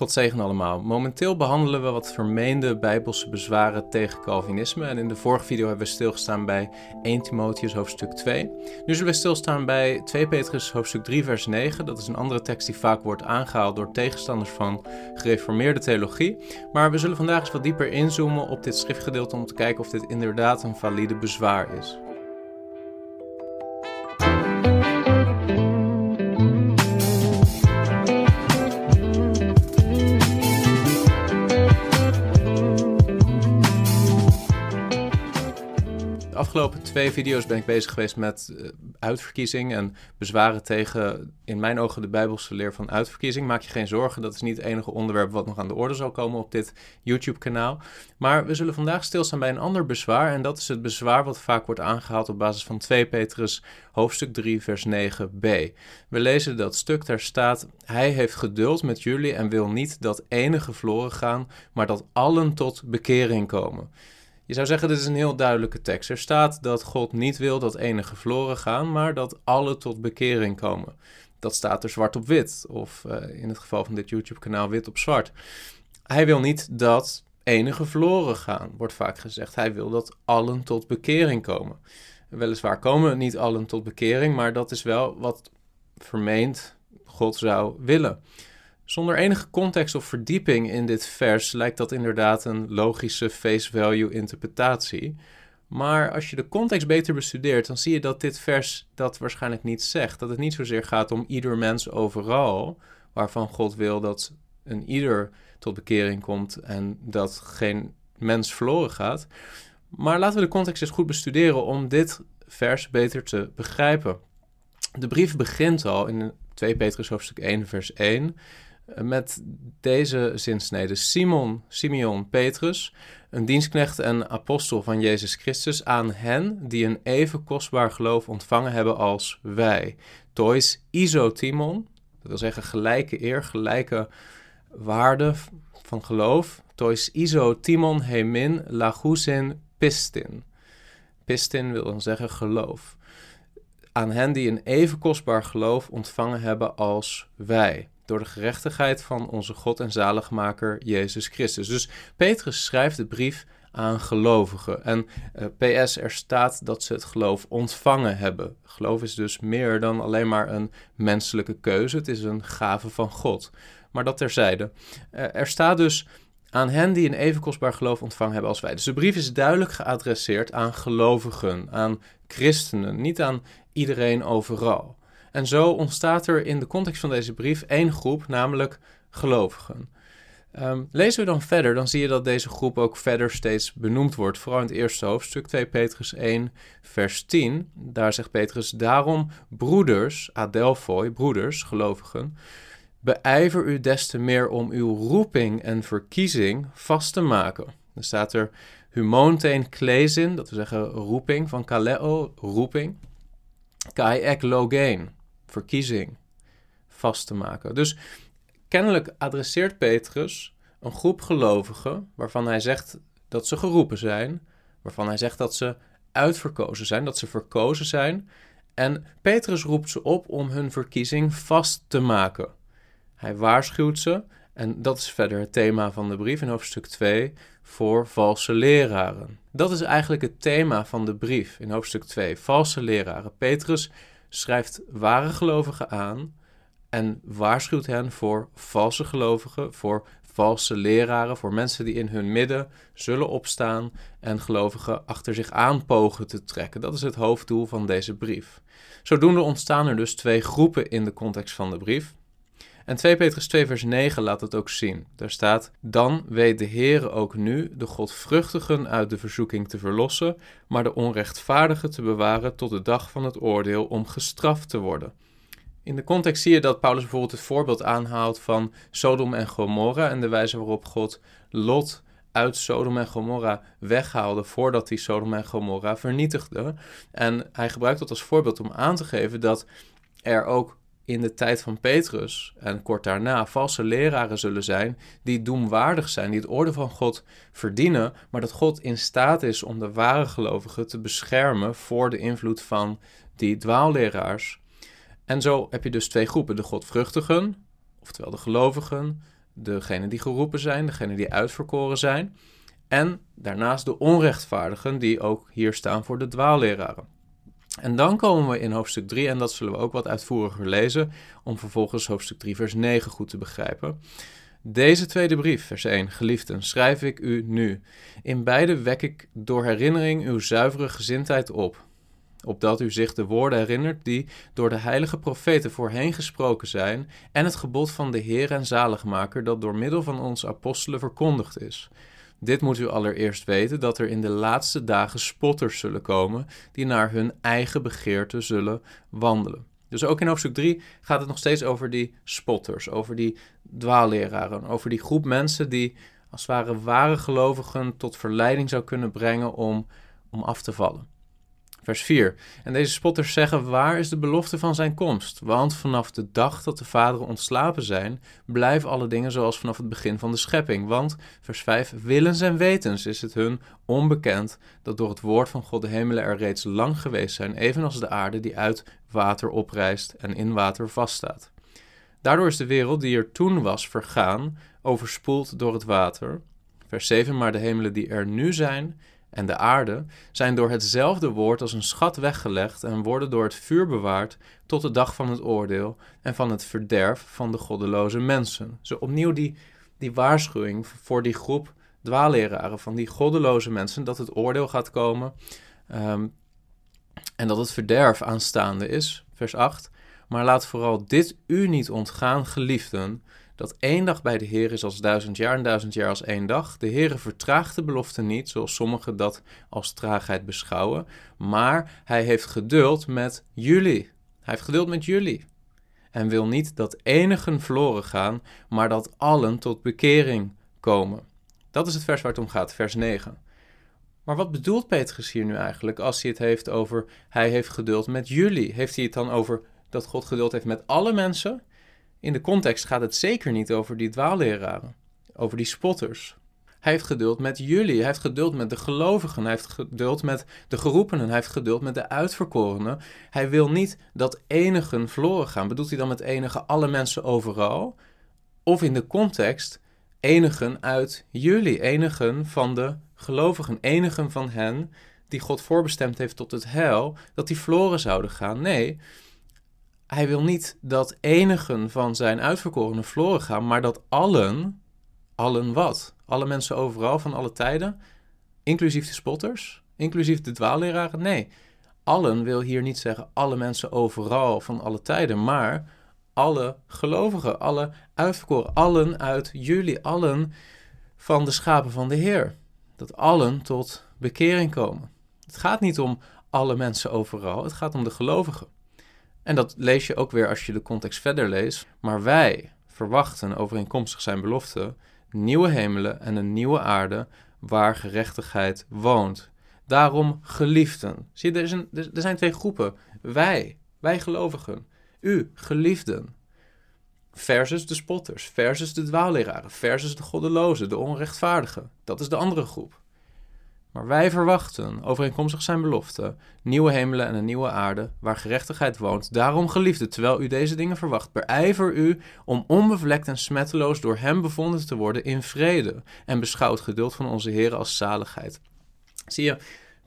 God zegen allemaal. Momenteel behandelen we wat vermeende bijbelse bezwaren tegen Calvinisme. En in de vorige video hebben we stilgestaan bij 1 Timotheus hoofdstuk 2. Nu zullen we stilstaan bij 2 Petrus hoofdstuk 3 vers 9. Dat is een andere tekst die vaak wordt aangehaald door tegenstanders van gereformeerde theologie. Maar we zullen vandaag eens wat dieper inzoomen op dit schriftgedeelte om te kijken of dit inderdaad een valide bezwaar is. Afgelopen twee video's ben ik bezig geweest met uh, uitverkiezing en bezwaren tegen, in mijn ogen, de Bijbelse leer van uitverkiezing. Maak je geen zorgen, dat is niet het enige onderwerp wat nog aan de orde zal komen op dit YouTube-kanaal. Maar we zullen vandaag stilstaan bij een ander bezwaar en dat is het bezwaar wat vaak wordt aangehaald op basis van 2 Petrus hoofdstuk 3 vers 9b. We lezen dat stuk, daar staat, Hij heeft geduld met jullie en wil niet dat enige verloren gaan, maar dat allen tot bekering komen. Je zou zeggen, dit is een heel duidelijke tekst. Er staat dat God niet wil dat enige verloren gaan, maar dat alle tot bekering komen. Dat staat er zwart op wit, of uh, in het geval van dit YouTube-kanaal wit op zwart. Hij wil niet dat enige verloren gaan, wordt vaak gezegd. Hij wil dat allen tot bekering komen. Weliswaar komen niet allen tot bekering, maar dat is wel wat vermeend God zou willen. Zonder enige context of verdieping in dit vers lijkt dat inderdaad een logische face value interpretatie. Maar als je de context beter bestudeert, dan zie je dat dit vers dat waarschijnlijk niet zegt. Dat het niet zozeer gaat om ieder mens overal, waarvan God wil dat een ieder tot bekering komt en dat geen mens verloren gaat. Maar laten we de context eens goed bestuderen om dit vers beter te begrijpen. De brief begint al in 2 Petrus hoofdstuk 1 vers 1 met deze zinsnede. Simon, Simeon Petrus, een dienstknecht en apostel van Jezus Christus, aan hen die een even kostbaar geloof ontvangen hebben als wij. Tois isotimon, dat wil zeggen gelijke eer, gelijke waarde van geloof. Tois isotimon hemin lagusin pistin. Pistin wil dan zeggen geloof. Aan hen die een even kostbaar geloof ontvangen hebben als wij door de gerechtigheid van onze God en zaligmaker Jezus Christus. Dus Petrus schrijft de brief aan gelovigen. En eh, PS, er staat dat ze het geloof ontvangen hebben. Geloof is dus meer dan alleen maar een menselijke keuze. Het is een gave van God. Maar dat terzijde. Uh, er staat dus aan hen die een even kostbaar geloof ontvangen hebben als wij. Dus de brief is duidelijk geadresseerd aan gelovigen, aan christenen, niet aan iedereen overal. En zo ontstaat er in de context van deze brief één groep, namelijk gelovigen. Um, lezen we dan verder, dan zie je dat deze groep ook verder steeds benoemd wordt. Vooral in het eerste hoofdstuk, 2 Petrus 1, vers 10. Daar zegt Petrus, daarom broeders, adelphoi, broeders, gelovigen, beijver u des te meer om uw roeping en verkiezing vast te maken. Dan staat er humontein klesin, dat wil zeggen roeping, van kaleo, roeping. Kai ek logein, verkiezing vast te maken. Dus kennelijk adresseert Petrus een groep gelovigen waarvan hij zegt dat ze geroepen zijn, waarvan hij zegt dat ze uitverkozen zijn, dat ze verkozen zijn. En Petrus roept ze op om hun verkiezing vast te maken. Hij waarschuwt ze, en dat is verder het thema van de brief in hoofdstuk 2, voor valse leraren. Dat is eigenlijk het thema van de brief in hoofdstuk 2, valse leraren. Petrus schrijft ware gelovigen aan en waarschuwt hen voor valse gelovigen, voor valse leraren, voor mensen die in hun midden zullen opstaan en gelovigen achter zich aan pogen te trekken. Dat is het hoofddoel van deze brief. Zodoende ontstaan er dus twee groepen in de context van de brief. En 2 Petrus 2 vers 9 laat het ook zien. Daar staat, dan weet de Heere ook nu de godvruchtigen uit de verzoeking te verlossen, maar de onrechtvaardigen te bewaren tot de dag van het oordeel om gestraft te worden. In de context zie je dat Paulus bijvoorbeeld het voorbeeld aanhaalt van Sodom en Gomorra en de wijze waarop God Lot uit Sodom en Gomorra weghaalde voordat hij Sodom en Gomorra vernietigde. En hij gebruikt dat als voorbeeld om aan te geven dat er ook in de tijd van Petrus en kort daarna valse leraren zullen zijn die doemwaardig zijn, die het orde van God verdienen, maar dat God in staat is om de ware gelovigen te beschermen voor de invloed van die dwaalleraars. En zo heb je dus twee groepen, de godvruchtigen, oftewel de gelovigen, degenen die geroepen zijn, degenen die uitverkoren zijn. En daarnaast de onrechtvaardigen, die ook hier staan voor de dwaalleraren. En dan komen we in hoofdstuk 3, en dat zullen we ook wat uitvoeriger lezen, om vervolgens hoofdstuk 3, vers 9 goed te begrijpen. Deze tweede brief, vers 1, geliefden, schrijf ik u nu. In beide wek ik door herinnering uw zuivere gezindheid op, opdat u zich de woorden herinnert die door de heilige profeten voorheen gesproken zijn, en het gebod van de Heer en Zaligmaker dat door middel van ons apostelen verkondigd is. Dit moet u allereerst weten dat er in de laatste dagen spotters zullen komen die naar hun eigen begeerte zullen wandelen. Dus ook in hoofdstuk 3 gaat het nog steeds over die spotters, over die dwaalleraren, over die groep mensen die als het ware ware gelovigen tot verleiding zou kunnen brengen om, om af te vallen. Vers 4. En deze spotters zeggen: Waar is de belofte van zijn komst? Want vanaf de dag dat de vaderen ontslapen zijn, blijven alle dingen zoals vanaf het begin van de schepping. Want, vers 5, willens en wetens is het hun onbekend dat door het woord van God de hemelen er reeds lang geweest zijn, evenals de aarde die uit water oprijst en in water vaststaat. Daardoor is de wereld die er toen was vergaan, overspoeld door het water. Vers 7, maar de hemelen die er nu zijn en de aarde zijn door hetzelfde woord als een schat weggelegd en worden door het vuur bewaard tot de dag van het oordeel en van het verderf van de goddeloze mensen. Zo opnieuw die, die waarschuwing voor die groep dwaalleraren, van die goddeloze mensen, dat het oordeel gaat komen ehm, en dat het verderf aanstaande is. Vers 8. Maar laat vooral dit u niet ontgaan, geliefden, dat één dag bij de Heer is als duizend jaar en duizend jaar als één dag. De Heer vertraagt de belofte niet, zoals sommigen dat als traagheid beschouwen, maar hij heeft geduld met jullie. Hij heeft geduld met jullie. En wil niet dat enigen verloren gaan, maar dat allen tot bekering komen. Dat is het vers waar het om gaat, vers 9. Maar wat bedoelt Petrus hier nu eigenlijk als hij het heeft over hij heeft geduld met jullie? Heeft hij het dan over dat God geduld heeft met alle mensen? In de context gaat het zeker niet over die dwaalleraren, over die spotters. Hij heeft geduld met jullie, hij heeft geduld met de gelovigen, hij heeft geduld met de geroepenen, hij heeft geduld met de uitverkorenen. Hij wil niet dat enigen verloren gaan. Bedoelt hij dan met enigen alle mensen overal? Of in de context enigen uit jullie, enigen van de gelovigen, enigen van hen die God voorbestemd heeft tot het heil, dat die verloren zouden gaan? Nee, hij wil niet dat enigen van zijn uitverkorenen verloren gaan, maar dat allen, allen wat? Alle mensen overal van alle tijden, inclusief de spotters, inclusief de dwaalleraren? Nee, allen wil hier niet zeggen alle mensen overal van alle tijden, maar alle gelovigen, alle uitverkoren, allen uit jullie, allen van de schapen van de Heer. Dat allen tot bekering komen. Het gaat niet om alle mensen overal, het gaat om de gelovigen. En dat lees je ook weer als je de context verder leest. Maar wij verwachten overeenkomstig zijn belofte nieuwe hemelen en een nieuwe aarde waar gerechtigheid woont. Daarom geliefden. Zie er, er zijn twee groepen. Wij, wij gelovigen. U, geliefden. Versus de spotters, versus de dwaalleraren, versus de goddelozen, de onrechtvaardigen. Dat is de andere groep. Maar wij verwachten, overeenkomstig zijn belofte, nieuwe hemelen en een nieuwe aarde, waar gerechtigheid woont. Daarom, geliefde, terwijl u deze dingen verwacht, beijver u om onbevlekt en smetteloos door hem bevonden te worden in vrede en beschouwt geduld van onze Heer als zaligheid. Zie je,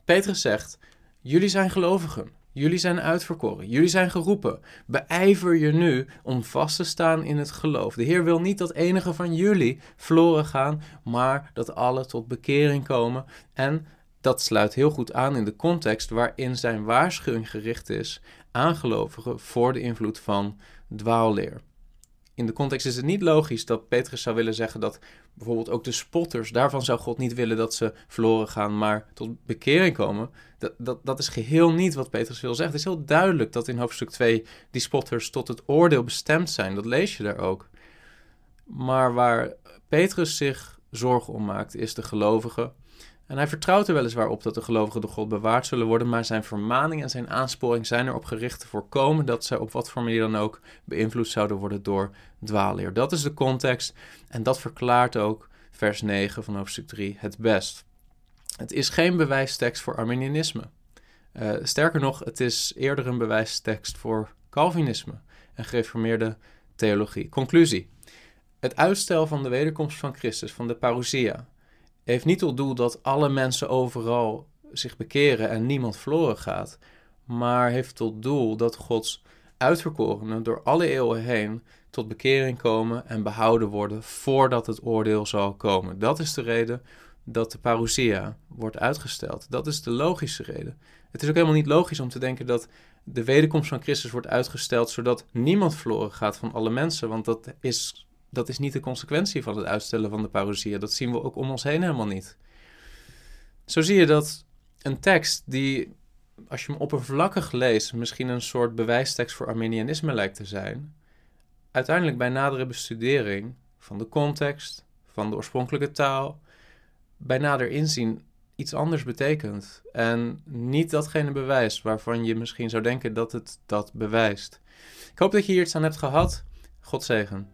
Petrus zegt, jullie zijn gelovigen. Jullie zijn uitverkoren, jullie zijn geroepen. Beijver je nu om vast te staan in het geloof. De Heer wil niet dat enige van jullie verloren gaan, maar dat alle tot bekering komen. En dat sluit heel goed aan in de context waarin zijn waarschuwing gericht is aan gelovigen voor de invloed van dwaalleer in de context is het niet logisch dat Petrus zou willen zeggen dat bijvoorbeeld ook de spotters, daarvan zou God niet willen dat ze verloren gaan, maar tot bekering komen. Dat, dat, dat is geheel niet wat Petrus wil zeggen. Het is heel duidelijk dat in hoofdstuk 2 die spotters tot het oordeel bestemd zijn. Dat lees je daar ook. Maar waar Petrus zich zorgen om maakt, is de gelovigen en hij vertrouwt er weliswaar op dat de gelovigen door God bewaard zullen worden, maar zijn vermaning en zijn aansporing zijn erop gericht te voorkomen dat zij op wat voor manier dan ook beïnvloed zouden worden door dwaalleer. Dat is de context en dat verklaart ook vers 9 van hoofdstuk 3 het best. Het is geen bewijstekst voor Arminianisme. Uh, sterker nog, het is eerder een bewijstekst voor Calvinisme en gereformeerde theologie. Conclusie. Het uitstel van de wederkomst van Christus, van de parousia, heeft niet tot doel dat alle mensen overal zich bekeren en niemand verloren gaat, maar heeft tot doel dat Gods uitverkorenen door alle eeuwen heen tot bekering komen en behouden worden voordat het oordeel zal komen. Dat is de reden dat de parousia wordt uitgesteld. Dat is de logische reden. Het is ook helemaal niet logisch om te denken dat de wederkomst van Christus wordt uitgesteld zodat niemand verloren gaat van alle mensen, want dat is, dat is niet de consequentie van het uitstellen van de parousia. Dat zien we ook om ons heen helemaal niet. Zo zie je dat een tekst die, als je hem oppervlakkig leest, misschien een soort bewijstekst voor Arminianisme lijkt te zijn, uiteindelijk bij nadere bestudering van de context, van de oorspronkelijke taal, bij nader inzien iets anders betekent. En niet datgene bewijst waarvan je misschien zou denken dat het dat bewijst. Ik hoop dat je hier iets aan hebt gehad. God zegen.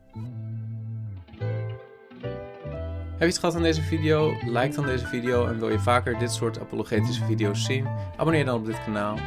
Heb je iets gehad aan deze video? Like dan deze video en wil je vaker dit soort apologetische video's zien? Abonneer dan op dit kanaal.